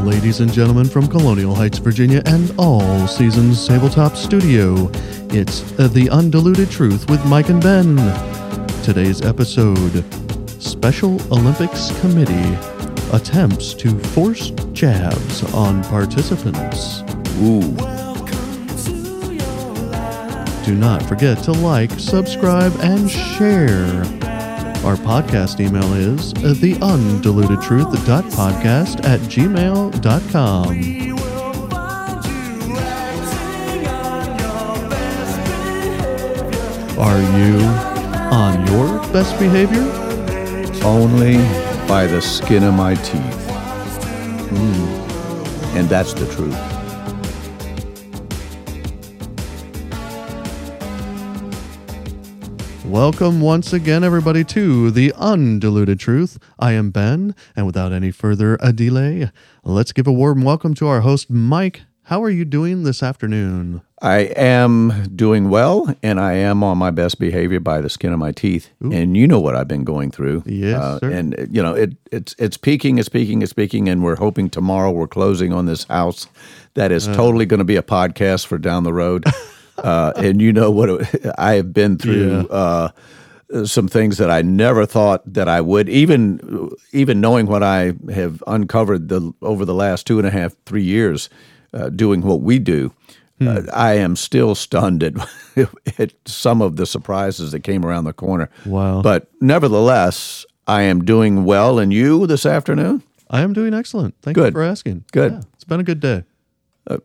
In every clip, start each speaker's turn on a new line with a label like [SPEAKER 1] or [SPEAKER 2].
[SPEAKER 1] ladies and gentlemen, from Colonial Heights, Virginia, and all seasons Tabletop Studio. It's uh, The Undiluted Truth with Mike and Ben. Today's episode Special Olympics Committee attempts to force jabs on participants.
[SPEAKER 2] Ooh.
[SPEAKER 1] Do not forget to like, subscribe, and share. Our podcast email is uh, the undiluted truth podcast at gmail.com. Are you on your best behavior?
[SPEAKER 2] Only by the skin of my teeth. And that's the truth.
[SPEAKER 1] Welcome once again, everybody, to the Undiluted Truth. I am Ben, and without any further a delay, let's give a warm welcome to our host, Mike. How are you doing this afternoon?
[SPEAKER 2] I am doing well, and I am on my best behavior by the skin of my teeth. And you know what I've been going through.
[SPEAKER 1] Yes, uh, sir.
[SPEAKER 2] And you know it, it's it's peaking, it's peaking, it's peaking, and we're hoping tomorrow we're closing on this house that is uh. totally going to be a podcast for down the road. uh, and you know what it- I have been through. Uh, some things that I never thought that I would, even even knowing what I have uncovered the over the last two and a half, three years, uh, doing what we do. Uh, I am still stunned at, at some of the surprises that came around the corner.
[SPEAKER 1] Wow.
[SPEAKER 2] But nevertheless, I am doing well. And you this afternoon?
[SPEAKER 1] I am doing excellent. Thank you for asking.
[SPEAKER 2] Good.
[SPEAKER 1] Yeah, it's been a good day.
[SPEAKER 2] Uh,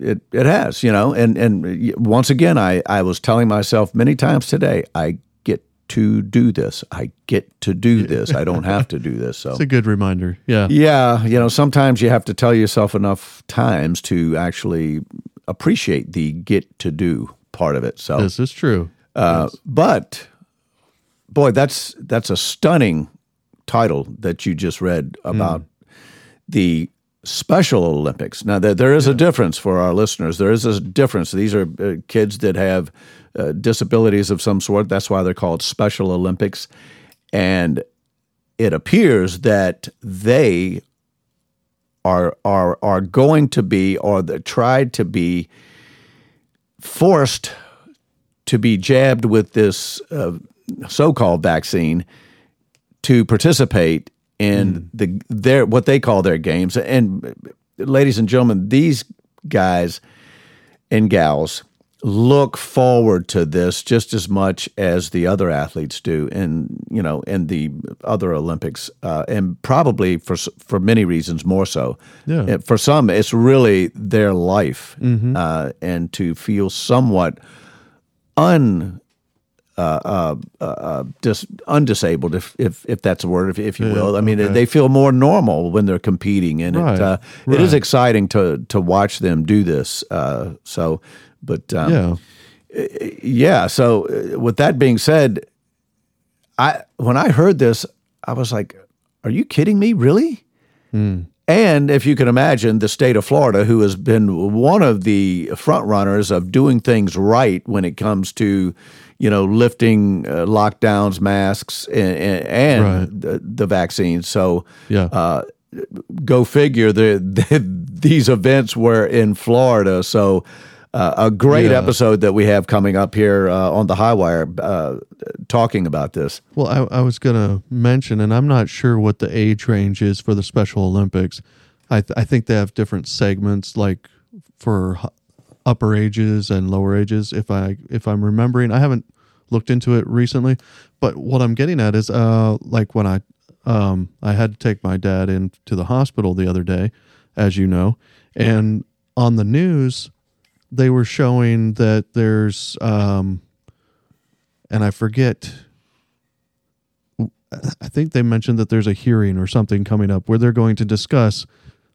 [SPEAKER 2] It it has, you know, and and once again, I I was telling myself many times today, I get to do this. I get to do this. I don't have to do this. So
[SPEAKER 1] It's a good reminder. Yeah.
[SPEAKER 2] Yeah, you know, sometimes you have to tell yourself enough times to actually appreciate the get to do part of it. So,
[SPEAKER 1] This is true.
[SPEAKER 2] uh, but boy, that's that's a stunning title that you just read about the Special Olympics. Now, there, there is a difference for our listeners. There is a difference. These are uh, kids that have uh, disabilities of some sort. That's why they're called Special Olympics, and it appears that they are are are going to be or they tried to be forced to be jabbed with this uh, so-called vaccine to participate in the their what they call their games. And ladies and gentlemen these guys and gals look forward to this just as much as the other athletes do and you know in the other olympics uh, and probably for for many reasons more so.
[SPEAKER 1] Yeah.
[SPEAKER 2] For some it's really their life uh, and to feel somewhat un uh, uh, uh, uh, dis, undisabled, if, if if that's a word, if, if you will. I mean, they feel more normal when they're competing, and
[SPEAKER 1] Right,
[SPEAKER 2] it uh, it is exciting to to watch them do this. Uh, so, but um,
[SPEAKER 1] Yeah.
[SPEAKER 2] yeah. So, uh, with that being said, I when I heard this, I was like, "Are you kidding me? Really?" And if you can imagine, the state of Florida, who has been one of the front runners of doing things right when it comes to, you know, lifting uh, lockdowns, masks, and, and
[SPEAKER 1] Right.
[SPEAKER 2] the, the vaccines. So,
[SPEAKER 1] Yeah.
[SPEAKER 2] uh, go figure. The, the these events were in Florida, so uh, a great
[SPEAKER 1] Yeah.
[SPEAKER 2] episode that we have coming up here uh, on the High Wire, uh, talking about this.
[SPEAKER 1] Well, I, I was going to mention, and I'm not sure what the age range is for the Special Olympics. I, th- I think they have different segments, like for upper ages and lower ages. If I if I'm remembering, I haven't looked into it recently, but what I'm getting at is, uh, like when I um I had to take my dad into the hospital the other day, as you know, and on the news they were showing that there's um and I forget I think they mentioned that there's a hearing or something coming up where they're going to discuss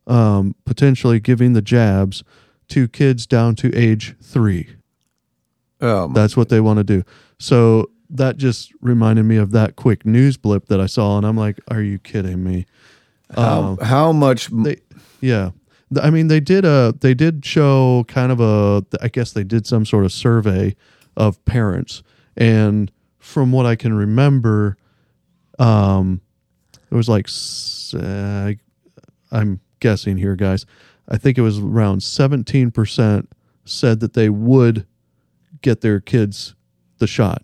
[SPEAKER 1] um, potentially giving the jabs to kids down to age three.
[SPEAKER 2] Um,
[SPEAKER 1] That's what they want to do. So that just reminded me of that quick news blip that I saw, and I'm like, "Are you kidding me?"
[SPEAKER 2] how, how much?
[SPEAKER 1] They, yeah, I mean, they did a they did show kind of a I guess they did some sort of survey of parents, and from what I can remember, um, it was like uh, I'm guessing here, guys. I think it was around 17% said that they would get their kids the shot.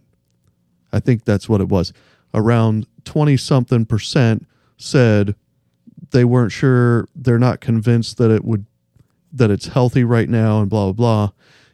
[SPEAKER 1] I think that's what it was. Around 20 something percent said they weren't sure, they're not convinced that it would that it's healthy right now and blah blah blah.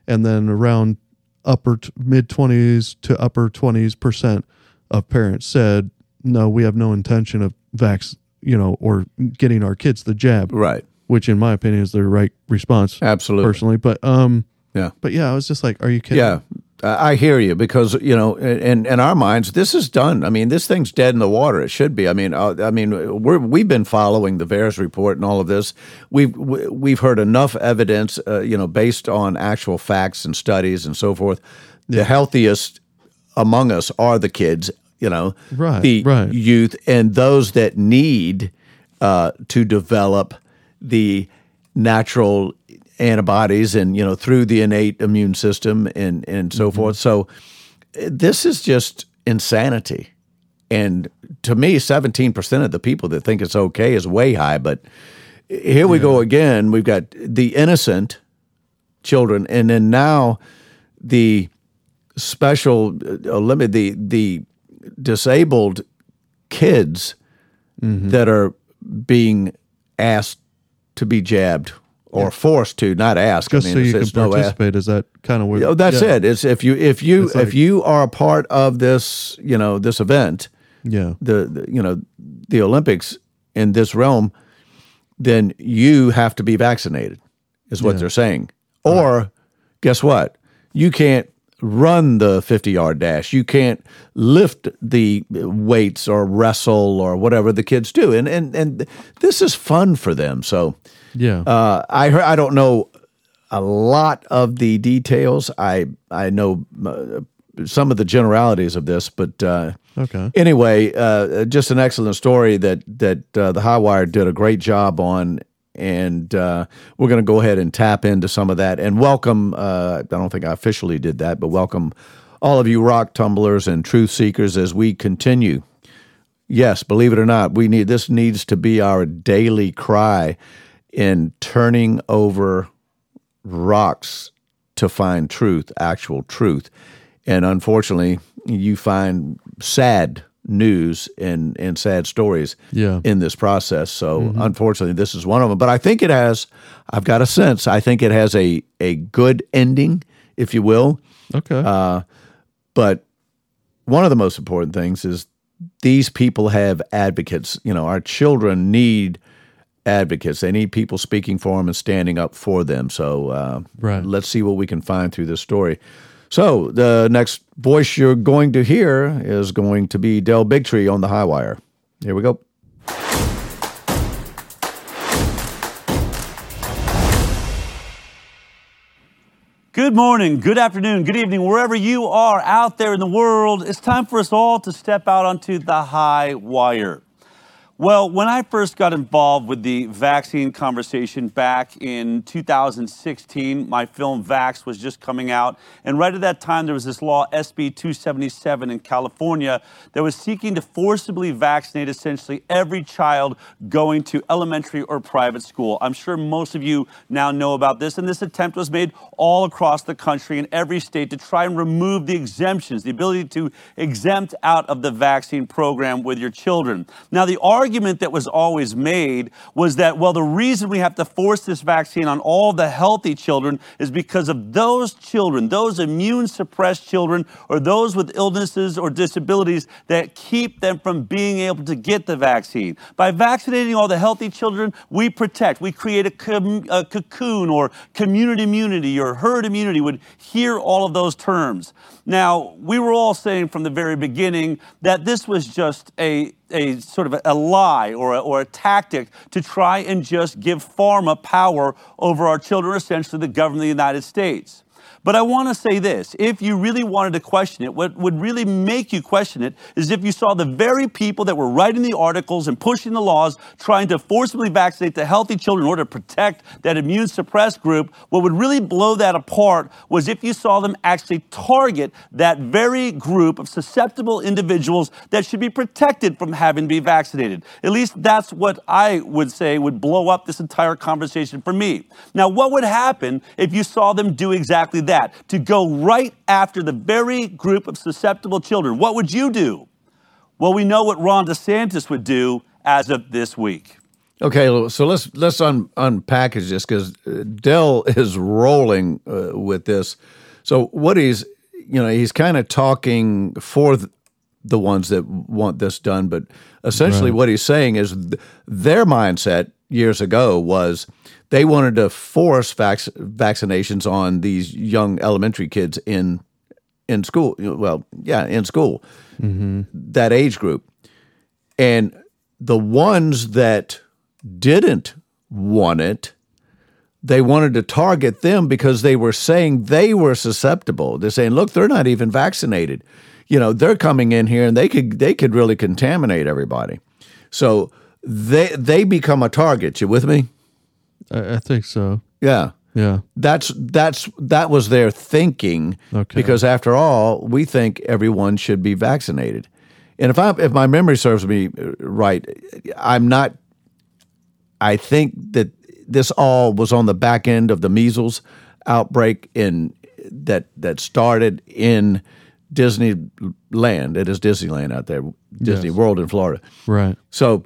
[SPEAKER 1] And then around upper t- mid 20s to upper 20s percent of parents said no, we have no intention of vax, you know, or getting our kids the jab,
[SPEAKER 2] Right.
[SPEAKER 1] which in my opinion is the right response
[SPEAKER 2] Absolutely.
[SPEAKER 1] personally. But um,
[SPEAKER 2] Yeah.
[SPEAKER 1] but yeah, I was just like, are you kidding?
[SPEAKER 2] Yeah, I I hear you because you know, in in our minds, this is done. I mean, this thing's dead in the water. It should be. I mean, uh, I mean, we're we've been following the VAERS report and all of this. We've we- we've heard enough evidence, uh, you know, based on actual facts and studies and so forth. The healthiest among us are the kids. You know,
[SPEAKER 1] Right,
[SPEAKER 2] the
[SPEAKER 1] right.
[SPEAKER 2] youth and those that need uh, to develop the natural antibodies and you know through the innate immune system and and so forth. So uh, this is just insanity. And to me 17% of the people that think it's okay is way high but here we go again. We've got the innocent children and then now the special uh, limit the the disabled kids that are being asked to be jabbed or forced to, not ask.
[SPEAKER 1] Just
[SPEAKER 2] I
[SPEAKER 1] so you can
[SPEAKER 2] it's no
[SPEAKER 1] participate. Is that kind of where?
[SPEAKER 2] Oh, that's
[SPEAKER 1] yeah.
[SPEAKER 2] it. It's if you if you
[SPEAKER 1] like-
[SPEAKER 2] if you are a part of this, you know, this event,
[SPEAKER 1] Yeah.
[SPEAKER 2] the, the you know the Olympics in this realm, then you have to be vaccinated, is what
[SPEAKER 1] Yeah.
[SPEAKER 2] they're saying. Or guess what? You can't run the 50 yard dash. You can't lift the weights or wrestle or whatever the kids do. And and and this is fun for them. So
[SPEAKER 1] Yeah.
[SPEAKER 2] uh, I heard, I don't know a lot of the details. I I know uh, some of the generalities of this, but uh,
[SPEAKER 1] okay.
[SPEAKER 2] anyway, uh, just an excellent story that that uh, the High Wire did a great job on, and uh, we're going to go ahead and tap into some of that and welcome. Uh, I don't think I officially did that, but welcome all of you rock tumblers and truth seekers as we continue. Yes, believe it or not, we need this needs to be our daily cry in turning over rocks to find truth, actual truth. And unfortunately, you find sad news and, and sad stories
[SPEAKER 1] Yeah.
[SPEAKER 2] in this process. So unfortunately, this is one of them. But I think it has, I've got a sense, I think it has a, a good ending, if you will.
[SPEAKER 1] Okay.
[SPEAKER 2] Uh, But one of the most important things is these people have advocates. You know, our children need advocates. They need people speaking for them and standing up for them. So uh,
[SPEAKER 1] Right.
[SPEAKER 2] let's see what we can find through this story. So the next voice you're going to hear is going to be Del Bigtree on the High Wire. Here we go.
[SPEAKER 3] Good morning, good afternoon, good evening, wherever you are out there in the world. It's time for us all to step out onto the high wire. Well, when I first got involved with the vaccine conversation back in 2016, my film Vaxxed was just coming out. And right at that time, there was this law, SB 277 in California, that was seeking to forcibly vaccinate essentially every child going to elementary or private school. I'm sure most of you now know about this. And this attempt was made all across the country in every state to try and remove the exemptions, the ability to exempt out of the vaccine program with your children. Now, the argument that was always made was that, well, the reason we have to force this vaccine on all the healthy children is because of those children, those immune suppressed children, or those with illnesses or disabilities that keep them from being able to get the vaccine. By vaccinating all the healthy children, we protect, we create a, com- a cocoon or community immunity or herd immunity, would hear all of those terms. Now, we were all saying from the very beginning that this was just a, a sort of a lie or a, or a tactic to try and just give pharma power over our children, essentially the government of the United States. But I want to say this if you really wanted to question it, what would really make you question it is if you saw the very people that were writing the articles and pushing the laws, trying to forcibly vaccinate the healthy children in order to protect that immune suppressed group. What would really blow that apart was if you saw them actually target that very group of susceptible individuals that should be protected from having to be vaccinated. At least that's what I would say would blow up this entire conversation for me. Now, what would happen if you saw them do exactly that? To go right after the very group of susceptible children. What would you do? Well, we know what Ron DeSantis would do as of this week.
[SPEAKER 2] Okay, so let's let's un, unpackage this because Del is rolling uh, with this. So what he's you know he's kind of talking for the ones that want this done, but essentially right. what he's saying is th- their mindset years ago was they wanted to force vac- vaccinations on these young elementary kids in in school. Well, yeah, in school, mm-hmm. that age group, and the ones that didn't want it, they wanted to target them because they were saying they were susceptible. They're saying, "Look, they're not even vaccinated." You know, they're coming in here and they could they could really contaminate everybody. So they they become a target. You with me?
[SPEAKER 1] I, I think so.
[SPEAKER 2] Yeah.
[SPEAKER 1] Yeah.
[SPEAKER 2] That's that's that was their thinking okay. because after all, we think everyone should be vaccinated. And if I if my memory serves me uh, right, I'm not I think that this all was on the back end of the measles outbreak in that that started in Disneyland. It is Disneyland out there, Disney yes. World in Florida.
[SPEAKER 1] Right.
[SPEAKER 2] So,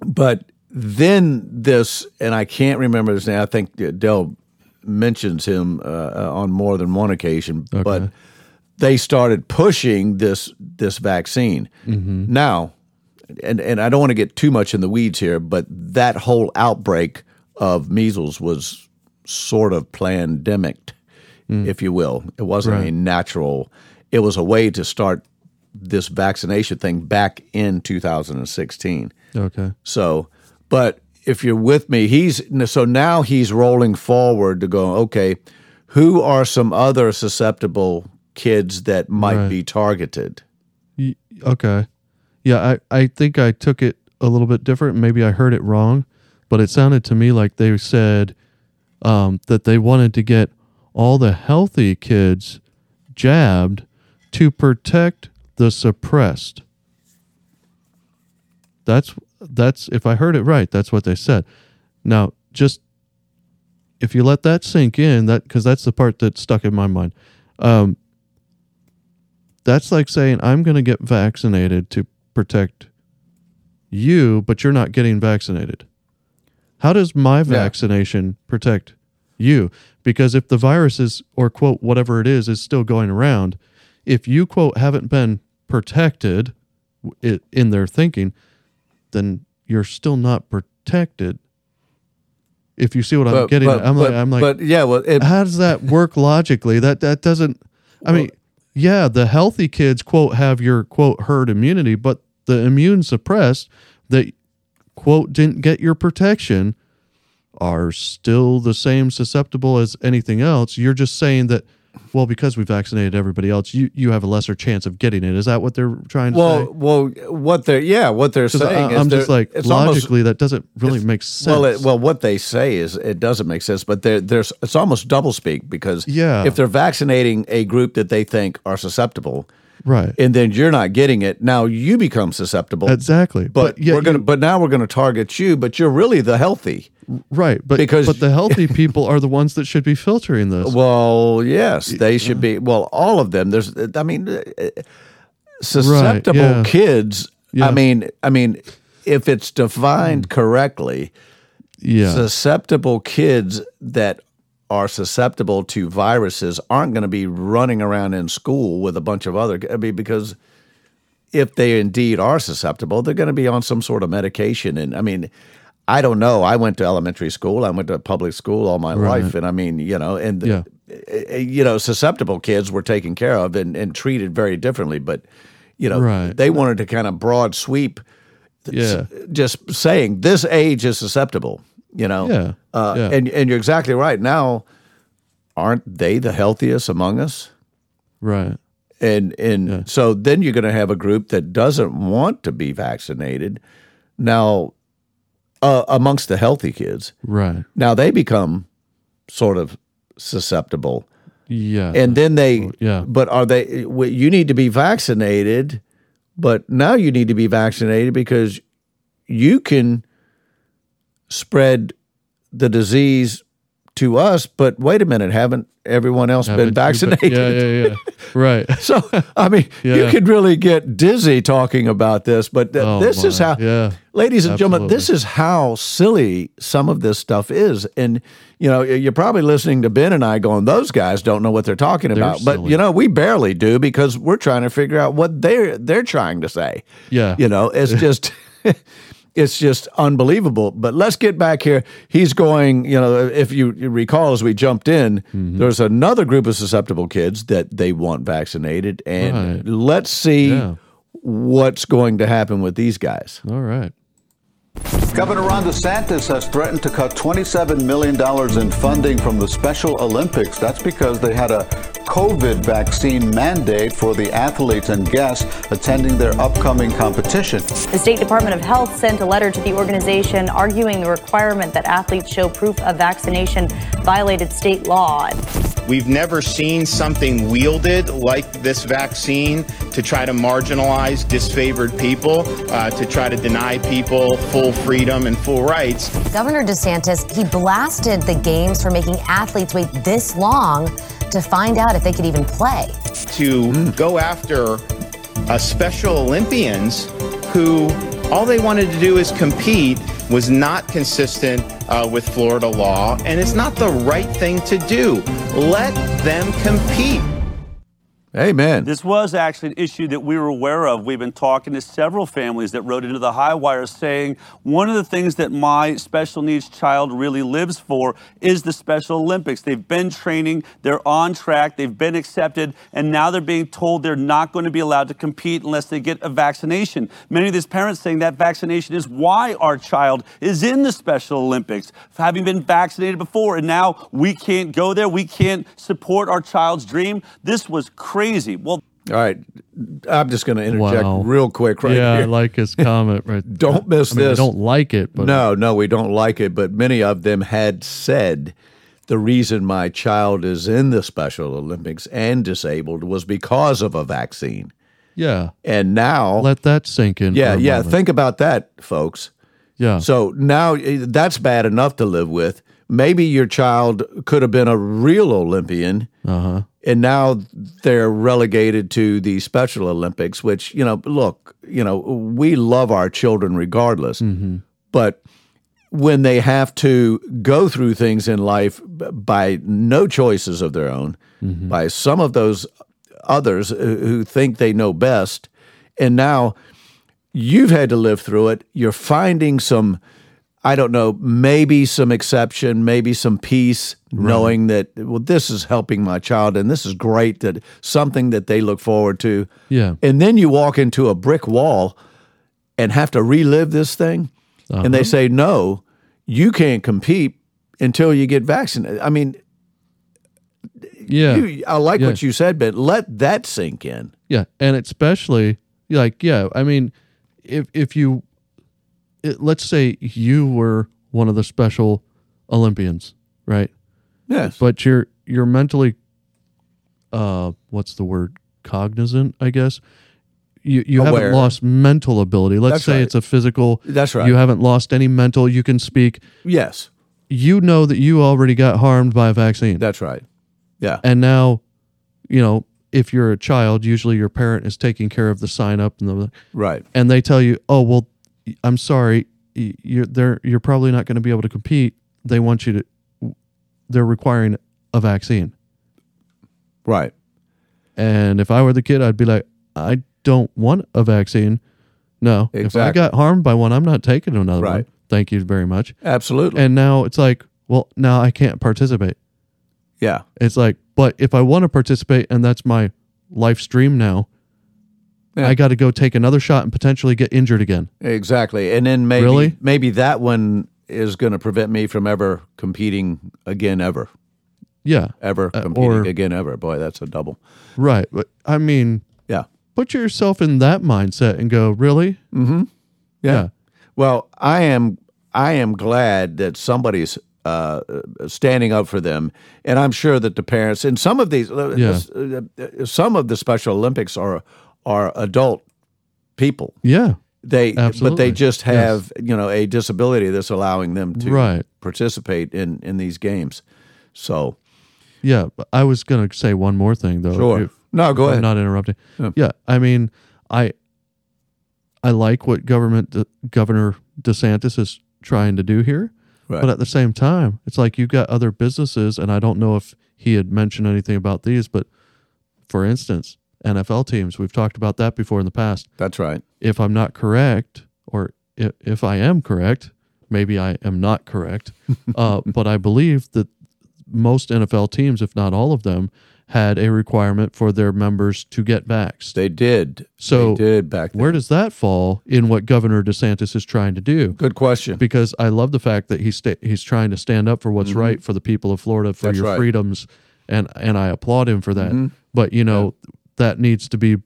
[SPEAKER 2] but then this, and I can't remember his name. I think Del mentions him uh, uh, on more than one occasion, okay. but they started pushing this this vaccine. Mm-hmm. Now, and and I don't want to get too much in the weeds here, but that whole outbreak of measles was sort of pandemic, mm. if you will. It wasn't right. a natural. It was a way to start this vaccination thing back in 2016.
[SPEAKER 1] Okay.
[SPEAKER 2] So but if you're with me, he's so now he's rolling forward to go, okay, who are some other susceptible kids that might right. be targeted?
[SPEAKER 1] Okay. Yeah, I, I think I took it a little bit different. Maybe I heard it wrong, but it sounded to me like they said um, that they wanted to get all the healthy kids jabbed to protect the suppressed. That's that's if I heard it right, that's what they said. Now, just if you let that sink in, that because that's the part that stuck in my mind. Um, that's like saying I'm going to get vaccinated to protect you, but you're not getting vaccinated. How does my vaccination yeah. protect you? Because if the virus is, or quote, whatever it is, is still going around, if you quote haven't been protected in their thinking, then you're still not protected. If you see what I'm getting,
[SPEAKER 2] but,
[SPEAKER 1] I'm
[SPEAKER 2] but,
[SPEAKER 1] like, I'm like,
[SPEAKER 2] but yeah, well,
[SPEAKER 1] it, how does that work logically? That that doesn't. I well, mean, yeah, the healthy kids quote have your quote herd immunity, but the immune suppressed that quote didn't get your protection are still the same susceptible as anything else. You're just saying that well, because we vaccinated everybody else, you, you have a lesser chance of getting it. Is that what they're trying to
[SPEAKER 2] well,
[SPEAKER 1] say?
[SPEAKER 2] Well, what they're yeah, what they're saying.
[SPEAKER 1] I, am just like logically almost, that doesn't really make sense.
[SPEAKER 2] Well, it, well, what they say is it doesn't make sense, but there's it's almost double speak because
[SPEAKER 1] yeah.
[SPEAKER 2] if they're vaccinating a group that they think are susceptible,
[SPEAKER 1] right,
[SPEAKER 2] and then you're not getting it, now you become susceptible.
[SPEAKER 1] Exactly,
[SPEAKER 2] but, but yeah, we're gonna, you, but now we're going to target you, but you're really the healthy.
[SPEAKER 1] Right, but because but the healthy people are the ones that should be filtering this.
[SPEAKER 2] Well, yes, they should be. Well, all of them. There's, I mean, uh, susceptible right, yeah. kids. Yeah. I mean, I mean, if it's defined hmm. correctly,
[SPEAKER 1] yeah,
[SPEAKER 2] susceptible kids that are susceptible to viruses aren't going to be running around in school with a bunch of other. I mean, because if they indeed are susceptible, they're going to be on some sort of medication, and I mean I don't know. I went to elementary school. I went to public school all my right. life, and I mean, you know, and yeah. Eh, eh, you know, susceptible kids were taken care of and, and treated very differently. But you know,
[SPEAKER 1] right.
[SPEAKER 2] they wanted to kind of broad sweep,
[SPEAKER 1] yeah.
[SPEAKER 2] just saying this age is susceptible. You know,
[SPEAKER 1] yeah. Uh,
[SPEAKER 2] yeah. and and you're exactly right. Now, aren't they the healthiest among us?
[SPEAKER 1] Right.
[SPEAKER 2] And and so then you're going to have a group that doesn't want to be vaccinated. Now, uh, amongst the healthy kids,
[SPEAKER 1] Right.
[SPEAKER 2] now they become sort of susceptible,
[SPEAKER 1] Yeah.
[SPEAKER 2] and then they,
[SPEAKER 1] yeah.
[SPEAKER 2] But are they? You need to be vaccinated, but now you need to be vaccinated because you can spread the disease to us. But wait a minute, haven't everyone else been
[SPEAKER 1] Haven't you
[SPEAKER 2] vaccinated?
[SPEAKER 1] Yeah, yeah, yeah. right.
[SPEAKER 2] So I mean, you
[SPEAKER 1] Yeah.
[SPEAKER 2] could really get dizzy talking about this, but th-
[SPEAKER 1] Oh,
[SPEAKER 2] this is how,
[SPEAKER 1] Yeah.
[SPEAKER 2] ladies and gentlemen, this is how silly some of this stuff is. And you know, you're probably listening to Ben and I going, "Those guys don't know what they're talking about." But you know, we barely do because we're trying to figure out what they're they're trying to say.
[SPEAKER 1] Yeah.
[SPEAKER 2] you know, it's just. It's just unbelievable. But let's get back here. He's going, you know, if you you recall as we jumped in,
[SPEAKER 1] Mm-hmm.
[SPEAKER 2] there's another group of susceptible kids that they want vaccinated. And
[SPEAKER 1] Right.
[SPEAKER 2] let's see
[SPEAKER 1] Yeah.
[SPEAKER 2] what's going to happen with these guys.
[SPEAKER 1] All right.
[SPEAKER 4] Governor Ron DeSantis has threatened to cut $27 million in funding from the Special Olympics. That's because they had a COVID vaccine mandate for the athletes and guests attending their upcoming competition.
[SPEAKER 5] The State Department of Health sent a letter to the organization arguing the requirement that athletes show proof of vaccination violated state law.
[SPEAKER 6] We've never seen something wielded like this vaccine to try to marginalize disfavored people, uh, to try to deny people full freedom and full rights.
[SPEAKER 7] Governor DeSantis, he blasted the games for making athletes wait this long to find out if they could even play.
[SPEAKER 6] To go after uh, Special Olympians who all they wanted to do is compete was not consistent uh, with Florida law, and it's not the right thing to do. Let them compete.
[SPEAKER 2] Amen.
[SPEAKER 3] This was actually an issue that we were aware of. We've been talking to several families that wrote into the high wire saying one of the things that my special needs child really lives for is the Special Olympics. They've been training, they're on track, they've been accepted, and now they're being told they're not going to be allowed to compete unless they get a vaccination. Many of these parents saying that vaccination is why our child is in the Special Olympics, having been vaccinated before, and now we can't go there, we can't support our child's dream. This was crazy. Well,
[SPEAKER 2] All right. I'm just going to interject
[SPEAKER 1] Wow.
[SPEAKER 2] real quick right
[SPEAKER 1] yeah, I like his comment right
[SPEAKER 2] Don't miss
[SPEAKER 1] I mean, I
[SPEAKER 2] this.
[SPEAKER 1] don't like it, but
[SPEAKER 2] no, no, we don't like it. But many of them had said the reason my child is in the Special Olympics and disabled was because of a vaccine.
[SPEAKER 1] yeah.
[SPEAKER 2] And now,
[SPEAKER 1] Let that sink in.
[SPEAKER 2] yeah,
[SPEAKER 1] for a
[SPEAKER 2] yeah,
[SPEAKER 1] moment.
[SPEAKER 2] think about that, folks.
[SPEAKER 1] yeah.
[SPEAKER 2] So now eh, that's bad enough to live with. Maybe your child could have been a real Olympian,
[SPEAKER 1] uh-huh.
[SPEAKER 2] And now they're relegated to the Special Olympics. Which you know, look, you know, we love our children regardless, mm-hmm. but when they have to go through things in life by no choices of their own, mm-hmm. by some of those others who who think they know best, and now you've had to live through it. You're finding some, I don't know, maybe some exception, maybe some peace, knowing that, well, this is helping my child and this is great that something that they look forward to.
[SPEAKER 1] Yeah.
[SPEAKER 2] And then you walk into a brick wall and have to relive this thing. And they uh-huh. say, no, you can't compete until you get vaccinated. I mean,
[SPEAKER 1] Yeah.
[SPEAKER 2] you, I like
[SPEAKER 1] Yeah.
[SPEAKER 2] what you said, but let that sink in.
[SPEAKER 1] Yeah, and especially like yeah, I mean, if if you it, let's say you were one of the special Olympians, right?
[SPEAKER 2] Yes.
[SPEAKER 1] But you're you're mentally uh what's the word? cognizant, I guess. You you
[SPEAKER 2] Aware.
[SPEAKER 1] haven't lost mental ability. Let's
[SPEAKER 2] That's
[SPEAKER 1] say
[SPEAKER 2] right.
[SPEAKER 1] it's a physical
[SPEAKER 2] That's right.
[SPEAKER 1] You haven't lost any mental, you can speak.
[SPEAKER 2] yes.
[SPEAKER 1] You know that you already got harmed by a vaccine.
[SPEAKER 2] That's right. Yeah.
[SPEAKER 1] and now you know if you're a child usually your parent is taking care of the sign up and the
[SPEAKER 2] Right.
[SPEAKER 1] and they tell you oh well i'm sorry you're they're you're probably not going to be able to compete they want you to they're requiring a vaccine
[SPEAKER 2] Right.
[SPEAKER 1] and if i were the kid i'd be like i don't want a vaccine no Exactly. if i got harmed by one i'm not taking another
[SPEAKER 2] Right.
[SPEAKER 1] one thank you very much
[SPEAKER 2] Absolutely.
[SPEAKER 1] and now it's like well now i can't participate
[SPEAKER 2] yeah.
[SPEAKER 1] It's like, but if I want to participate and that's my life stream now,
[SPEAKER 2] Yeah.
[SPEAKER 1] I got to go take another shot and potentially get injured again.
[SPEAKER 2] Exactly. And then maybe
[SPEAKER 1] Really?
[SPEAKER 2] maybe that one is going to prevent me from ever competing again ever.
[SPEAKER 1] Yeah.
[SPEAKER 2] ever
[SPEAKER 1] Uh,
[SPEAKER 2] competing
[SPEAKER 1] or-
[SPEAKER 2] again ever. Boy, that's a double.
[SPEAKER 1] Right. But I mean,
[SPEAKER 2] Yeah.
[SPEAKER 1] put yourself in that mindset and go, really? Mhm. Yeah.
[SPEAKER 2] Well, I am I am glad that somebody's uh, standing up for them, and I'm sure that the parents and some of these uh,
[SPEAKER 1] Yeah.
[SPEAKER 2] uh, uh, some of the Special Olympics are are adult people.
[SPEAKER 1] Yeah.
[SPEAKER 2] They but they just have you know a disability that's allowing them to
[SPEAKER 1] Right.
[SPEAKER 2] participate in in these games. So
[SPEAKER 1] Yeah. I was going to say one more thing, though.
[SPEAKER 2] Sure.
[SPEAKER 1] if-
[SPEAKER 2] No, go ahead.
[SPEAKER 1] I'm not interrupting.
[SPEAKER 2] Yeah.
[SPEAKER 1] Yeah. I mean, I I like what government Governor DeSantis is trying to do here.
[SPEAKER 2] Right.
[SPEAKER 1] But at the same time, it's like you've got other businesses, and I don't know if he had mentioned anything about these, but for instance, NFL teams, we've talked about that before in the past.
[SPEAKER 2] that's right.
[SPEAKER 1] If I'm not correct, or if, if I am correct, maybe I am not correct, uh, but I believe that most NFL teams, if not all of them, had a requirement for their members to get vaxxed.
[SPEAKER 2] They did.
[SPEAKER 1] So
[SPEAKER 2] they did back then.
[SPEAKER 1] Where does that fall in what Governor DeSantis is trying to do?
[SPEAKER 2] Good question.
[SPEAKER 1] because I love the fact that he's sta- he's trying to stand up for what's right for the people of Florida for
[SPEAKER 2] Mm-hmm. That's
[SPEAKER 1] your
[SPEAKER 2] right. Mm-hmm.
[SPEAKER 1] freedoms, and and I applaud him for that. But you know that needs to be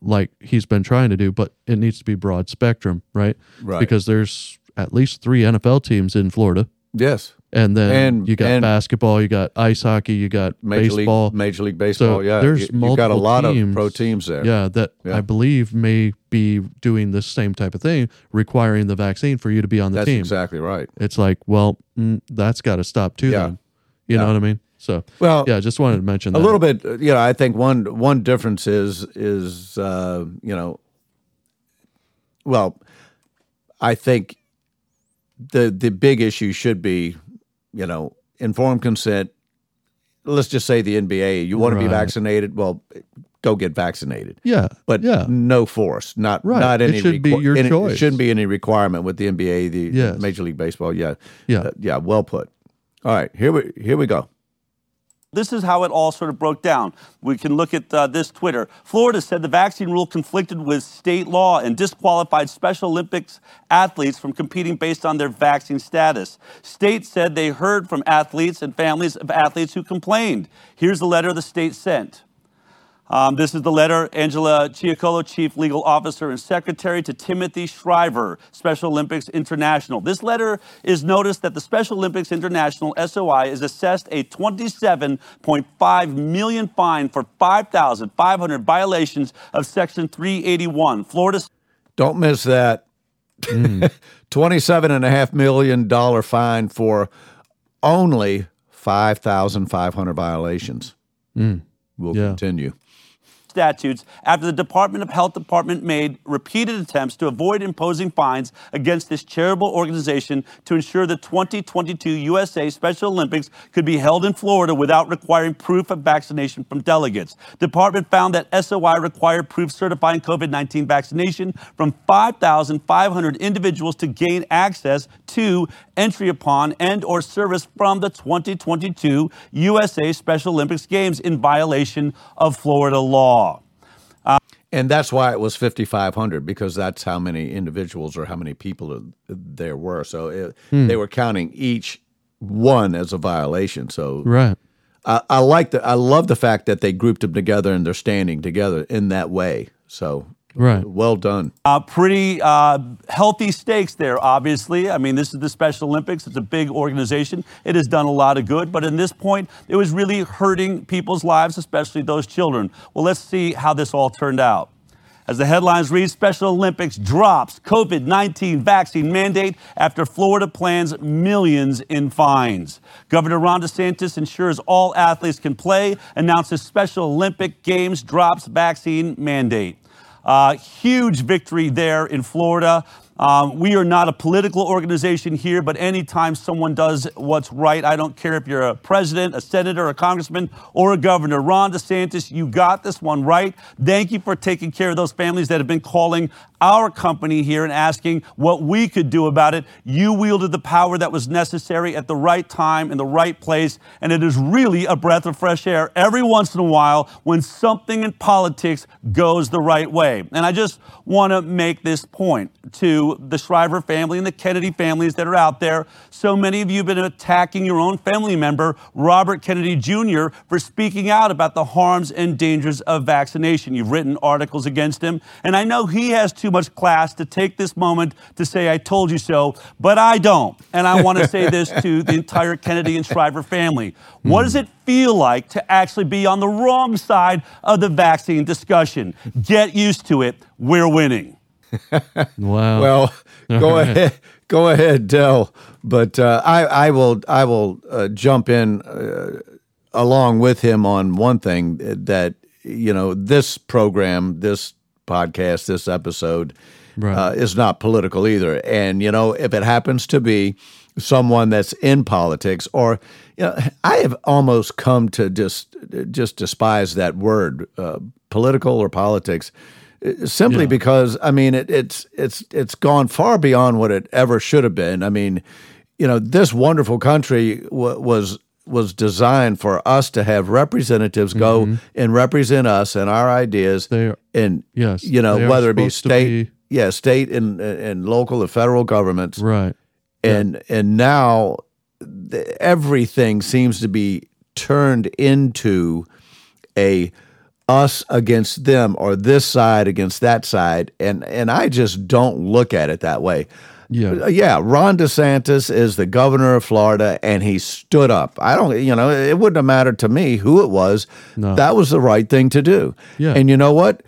[SPEAKER 1] like he's been trying to do, but it needs to be broad spectrum, right?
[SPEAKER 2] Right.
[SPEAKER 1] Because there's at least three NFL teams in Florida,
[SPEAKER 2] yes.
[SPEAKER 1] and then
[SPEAKER 2] And-
[SPEAKER 1] you got
[SPEAKER 2] and-
[SPEAKER 1] basketball, you got ice hockey, you got
[SPEAKER 2] Major
[SPEAKER 1] baseball.
[SPEAKER 2] League, Major League Baseball.
[SPEAKER 1] So
[SPEAKER 2] yeah,
[SPEAKER 1] there's
[SPEAKER 2] you,
[SPEAKER 1] multiple
[SPEAKER 2] got a lot
[SPEAKER 1] teams,
[SPEAKER 2] of pro teams there.
[SPEAKER 1] Yeah, that
[SPEAKER 2] Yeah.
[SPEAKER 1] I believe may be doing this same type of thing, requiring the vaccine for you to be on the
[SPEAKER 2] that's
[SPEAKER 1] team.
[SPEAKER 2] exactly right.
[SPEAKER 1] It's like, well, mm, that's got to stop too.
[SPEAKER 2] Yeah.
[SPEAKER 1] Then, you know what I mean? So,
[SPEAKER 2] Well,
[SPEAKER 1] yeah, just wanted to mention
[SPEAKER 2] a
[SPEAKER 1] that.
[SPEAKER 2] little bit. uh, You know, I think one one difference is is uh, you know, well, I think the the big issue should be, you know, informed consent. Let's just say the NBA. You want to be vaccinated? Well, go get vaccinated.
[SPEAKER 1] Yeah,
[SPEAKER 2] but
[SPEAKER 1] yeah,
[SPEAKER 2] no force, not
[SPEAKER 1] Right.
[SPEAKER 2] not
[SPEAKER 1] It
[SPEAKER 2] any.
[SPEAKER 1] should be your
[SPEAKER 2] any-
[SPEAKER 1] choice.
[SPEAKER 2] It shouldn't be any requirement with the NBA, the
[SPEAKER 1] Yes.
[SPEAKER 2] Major League Baseball. Yeah,
[SPEAKER 1] Yeah.
[SPEAKER 2] Uh, yeah. Well put. All right, here we here we go.
[SPEAKER 3] This is how it all sort of broke down. We can look at uh, this Twitter. Florida said the vaccine rule conflicted with state law and disqualified Special Olympics athletes from competing based on their vaccine status. State said they heard from athletes and families of athletes who complained. Here's the letter the state sent. Um, this is the letter, Angela Chiacolo, Chief Legal Officer and Secretary, to Timothy Shriver, Special Olympics International. This letter is notice that the Special Olympics International, SOI, is assessed a 27.5 million fine for 5,500 violations of Section 381. Florida
[SPEAKER 2] Don't miss that. Twenty-seven and a half million dollar fine for only five thousand five hundred violations. We'll
[SPEAKER 1] Yeah.
[SPEAKER 2] continue.
[SPEAKER 3] Statutes after the Department of Health Department made repeated attempts to avoid imposing fines against this charitable organization to ensure the 2022 USA Special Olympics could be held in Florida without requiring proof of vaccination from delegates. Department found that SOI required proof certifying COVID-19 vaccination from 5,500 individuals to gain access to entry upon and or service from the 2022 USA Special Olympics Games in violation of Florida law.
[SPEAKER 2] And that's why it was 5,500 because that's how many individuals or how many people there were. So it, hmm. they were counting each one as a violation. So
[SPEAKER 1] right.
[SPEAKER 2] I, I like the, I love the fact that they grouped them together and they're standing together in that way. So
[SPEAKER 1] Right.
[SPEAKER 2] well done.
[SPEAKER 3] Uh, pretty uh, healthy stakes there, obviously. I mean, this is the Special Olympics. It's a big organization. It has done a lot of good, but in this point, it was really hurting people's lives, especially those children. Well, let's see how this all turned out. As the headlines read, Special Olympics drops COVID 19 vaccine mandate after Florida plans millions in fines. Governor Ron DeSantis ensures all athletes can play, announces Special Olympic Games drops vaccine mandate. Uh, huge victory there in Florida. Um, we are not a political organization here, but anytime someone does what's right, I don't care if you're a president, a senator, a congressman, or a governor. Ron DeSantis, you got this one right. Thank you for taking care of those families that have been calling our company here and asking what we could do about it. You wielded the power that was necessary at the right time in the right place, and it is really a breath of fresh air every once in a while when something in politics goes the right way. And I just want to make this point to the Shriver family and the Kennedy families that are out there. So many of you have been attacking your own family member, Robert Kennedy Jr., for speaking out about the harms and dangers of vaccination. You've written articles against him, and I know he has too much class to take this moment to say, I told you so, but I don't. And I want to say this to the entire Kennedy and Shriver family. What does it feel like to actually be on the wrong side of the vaccine discussion? Get used to it. We're winning.
[SPEAKER 1] Wow.
[SPEAKER 2] Well, go ahead, go ahead, Del. But uh, I, I will, I will uh, jump in uh, along with him on one thing that you know this program, this podcast, this episode
[SPEAKER 1] Right.
[SPEAKER 2] uh, is not political either. And you know, if it happens to be someone that's in politics, or you know, I have almost come to just just despise that word, uh, political or politics uh, simply
[SPEAKER 1] Yeah.
[SPEAKER 2] because I mean it, it's it's it's gone far beyond what it ever should have been. I mean, you know, this wonderful country w- was was designed for us to have representatives go and represent us and our ideas,
[SPEAKER 1] Mm-hmm. They are-
[SPEAKER 2] and
[SPEAKER 1] Yes,
[SPEAKER 2] you know whether it be state,
[SPEAKER 1] be-
[SPEAKER 2] yeah, state and and local and federal governments,
[SPEAKER 1] right.
[SPEAKER 2] and and now the, everything seems to be turned into a us against them or this side against that side and and I just don't look at it that way.
[SPEAKER 1] Yeah.
[SPEAKER 2] Uh, Yeah, Ron DeSantis is the governor of Florida and he stood up. I don't you know, it wouldn't have mattered to me who it was.
[SPEAKER 1] No.
[SPEAKER 2] That was the right thing to do.
[SPEAKER 1] Yeah.
[SPEAKER 2] And you know what?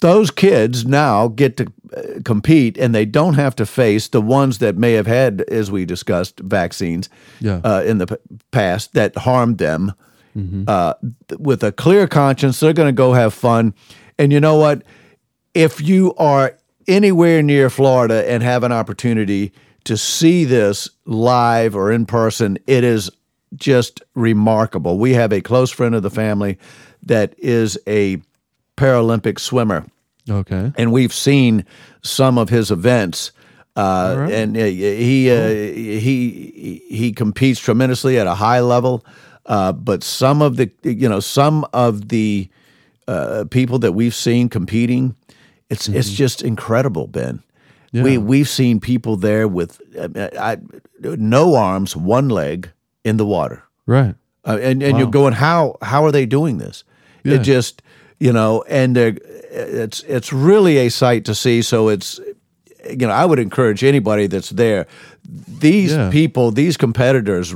[SPEAKER 2] those kids now get to uh, compete and they don't have to face the ones that may have had, as we discussed, vaccines
[SPEAKER 1] Yeah.
[SPEAKER 2] uh, in the p- past that harmed them.
[SPEAKER 1] Mm-hmm.
[SPEAKER 2] Uh, th- with a clear conscience, they're going to go have fun. And you know what? If you are anywhere near Florida and have an opportunity to see this live or in person, it is just remarkable. We have a close friend of the family that is a Paralympic swimmer
[SPEAKER 1] Okay.
[SPEAKER 2] and we've seen some of his events. Uh, And uh, he uh, he he competes tremendously at a high level, uh, but some of the you know some of the uh, people that we've seen competing, it's it's just incredible, Ben. We we've seen people there with I, no arms, one leg in the water.
[SPEAKER 1] Right.
[SPEAKER 2] Uh, and and you're going, how how are they doing this?
[SPEAKER 1] Yeah.
[SPEAKER 2] It just you know, and it's it's really a sight to see. So it's you know, I would encourage anybody that's there. These
[SPEAKER 1] Yeah.
[SPEAKER 2] people, these competitors,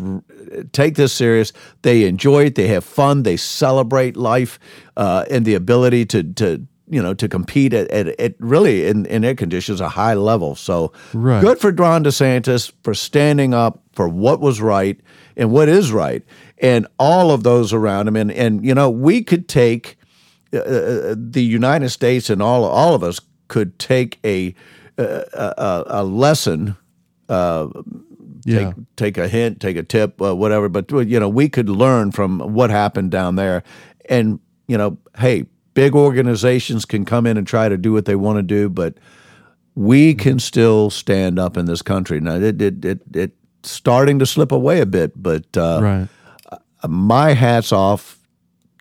[SPEAKER 2] take this serious. They enjoy it. They have fun. They celebrate life uh, and the ability to to you know to compete at, at, at really in in their conditions a high level. So
[SPEAKER 1] Right.
[SPEAKER 2] good for Ron DeSantis for standing up for what was right and what is right, and all of those around him. And and you know we could take uh, the United States and all all of us could take a a, a, a lesson
[SPEAKER 1] Yeah.
[SPEAKER 2] take take a hint, take a tip, uh, whatever. But you know, we could learn from what happened down there, and you know, hey, big organizations can come in and try to do what they want to do, but we can still stand up in this country. Now, it it it it's starting to slip away a bit, but uh,
[SPEAKER 1] right.
[SPEAKER 2] my hats off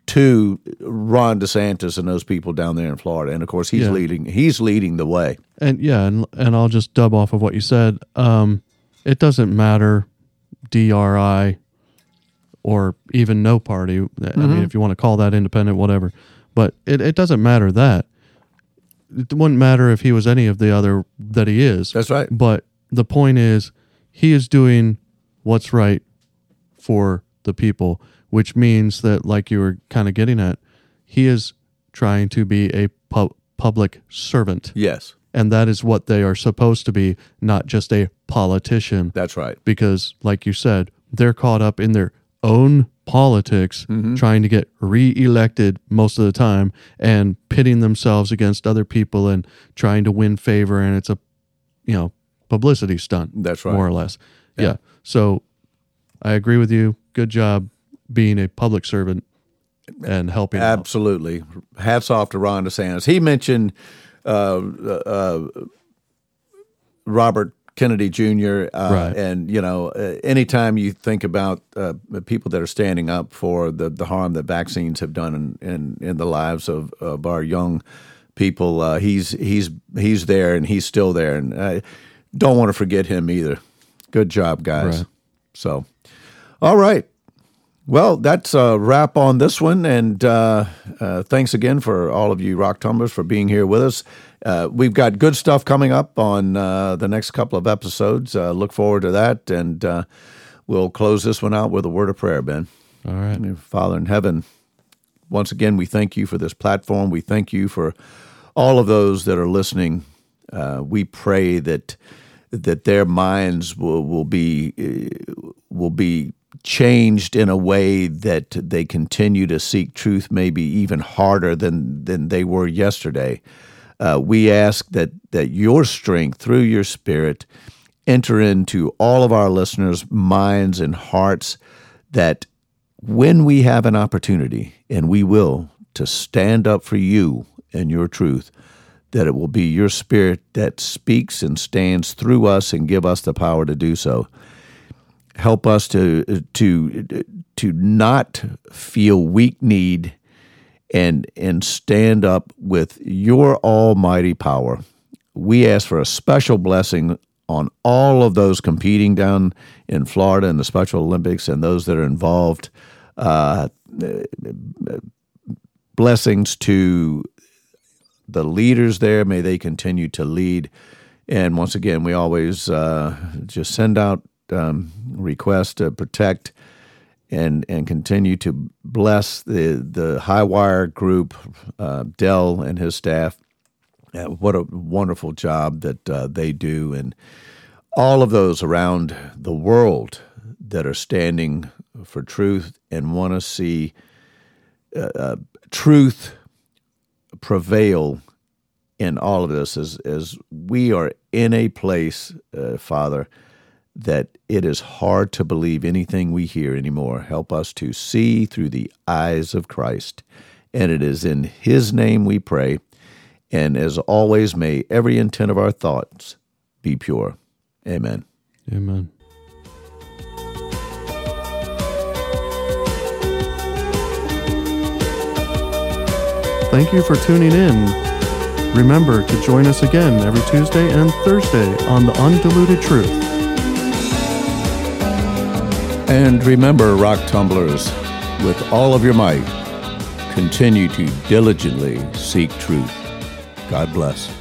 [SPEAKER 2] to Ron DeSantis and those people down there in Florida, and of course, he's
[SPEAKER 1] Yeah.
[SPEAKER 2] leading he's leading the way.
[SPEAKER 1] And yeah, and and I'll just dub off of what you said. Um, it doesn't matter, DRI, or even no party. I
[SPEAKER 2] Mm-hmm.
[SPEAKER 1] mean, if you want to call that independent, whatever. But it, it doesn't matter that. It wouldn't matter if he was any of the other that he is.
[SPEAKER 2] That's right.
[SPEAKER 1] But the point is, he is doing what's right for the people, which means that, like you were kind of getting at, he is trying to be a pu- public servant
[SPEAKER 2] Yes,
[SPEAKER 1] and that is what they are supposed to be, not just a politician.
[SPEAKER 2] that's right.
[SPEAKER 1] Because, like you said, they're caught up in their own politics, mm-hmm. trying to get reelected most of the time, and pitting themselves against other people and trying to win favor. And it's a, you know, publicity stunt.
[SPEAKER 2] That's right.
[SPEAKER 1] more or less. Yeah. So, I agree with you. Good job being a public servant and helping. out.
[SPEAKER 2] Absolutely. Hats off to Ron DeSantis. He mentioned Robert Kennedy Jr. Uh,
[SPEAKER 1] Right.
[SPEAKER 2] And, you know, uh, anytime you think about uh, the people that are standing up for the, the harm that vaccines have done in, in, in the lives of, of our young people. Uh, he's he's he's there and he's still there, and I don't want to forget him either. Good job, guys.
[SPEAKER 1] Right.
[SPEAKER 2] So, all right. Well, that's a wrap on this one, and uh, uh, thanks again for all of you rock tumblers for being here with us. Uh, we've got good stuff coming up on uh, the next couple of episodes. Uh, look forward to that, and uh, we'll close this one out with a word of prayer, Ben.
[SPEAKER 1] All right.
[SPEAKER 2] Father in heaven, once again, we thank you for this platform. We thank you for all of those that are listening. Uh, we pray that that their minds will, will be will be changed in a way that they continue to seek truth, maybe even harder than than they were yesterday. Uh, we ask that that your strength through your Spirit enter into all of our listeners' minds and hearts. That when we have an opportunity, and we will, to stand up for you and your truth, that it will be your spirit that speaks and stands through us and give us the power to do so. Help us to to to not feel weak need and and stand up with your almighty power. We ask for a special blessing on all of those competing down in Florida in the Special Olympics and those that are involved. Uh, blessings to the leaders there. May they continue to lead. And once again, we always uh, just send out um, requests to protect and and continue to bless the the High Wire group, uh, Del and his staff. Uh, what a wonderful job that uh, they do, and all of those around the world that are standing for truth and want to see uh, uh, truth prevail in all of this as, as we are in a place, uh, Father, that it is hard to believe anything we hear anymore. Help us to see through the eyes of Christ. And it is in His name we pray. And as always, may every intent of our thoughts be pure. Amen.
[SPEAKER 1] Amen. Thank you for tuning in. Remember to join us again every Tuesday and Thursday on The Undiluted Truth.
[SPEAKER 2] And remember, rock tumblers, with all of your might, continue to diligently seek truth. God bless.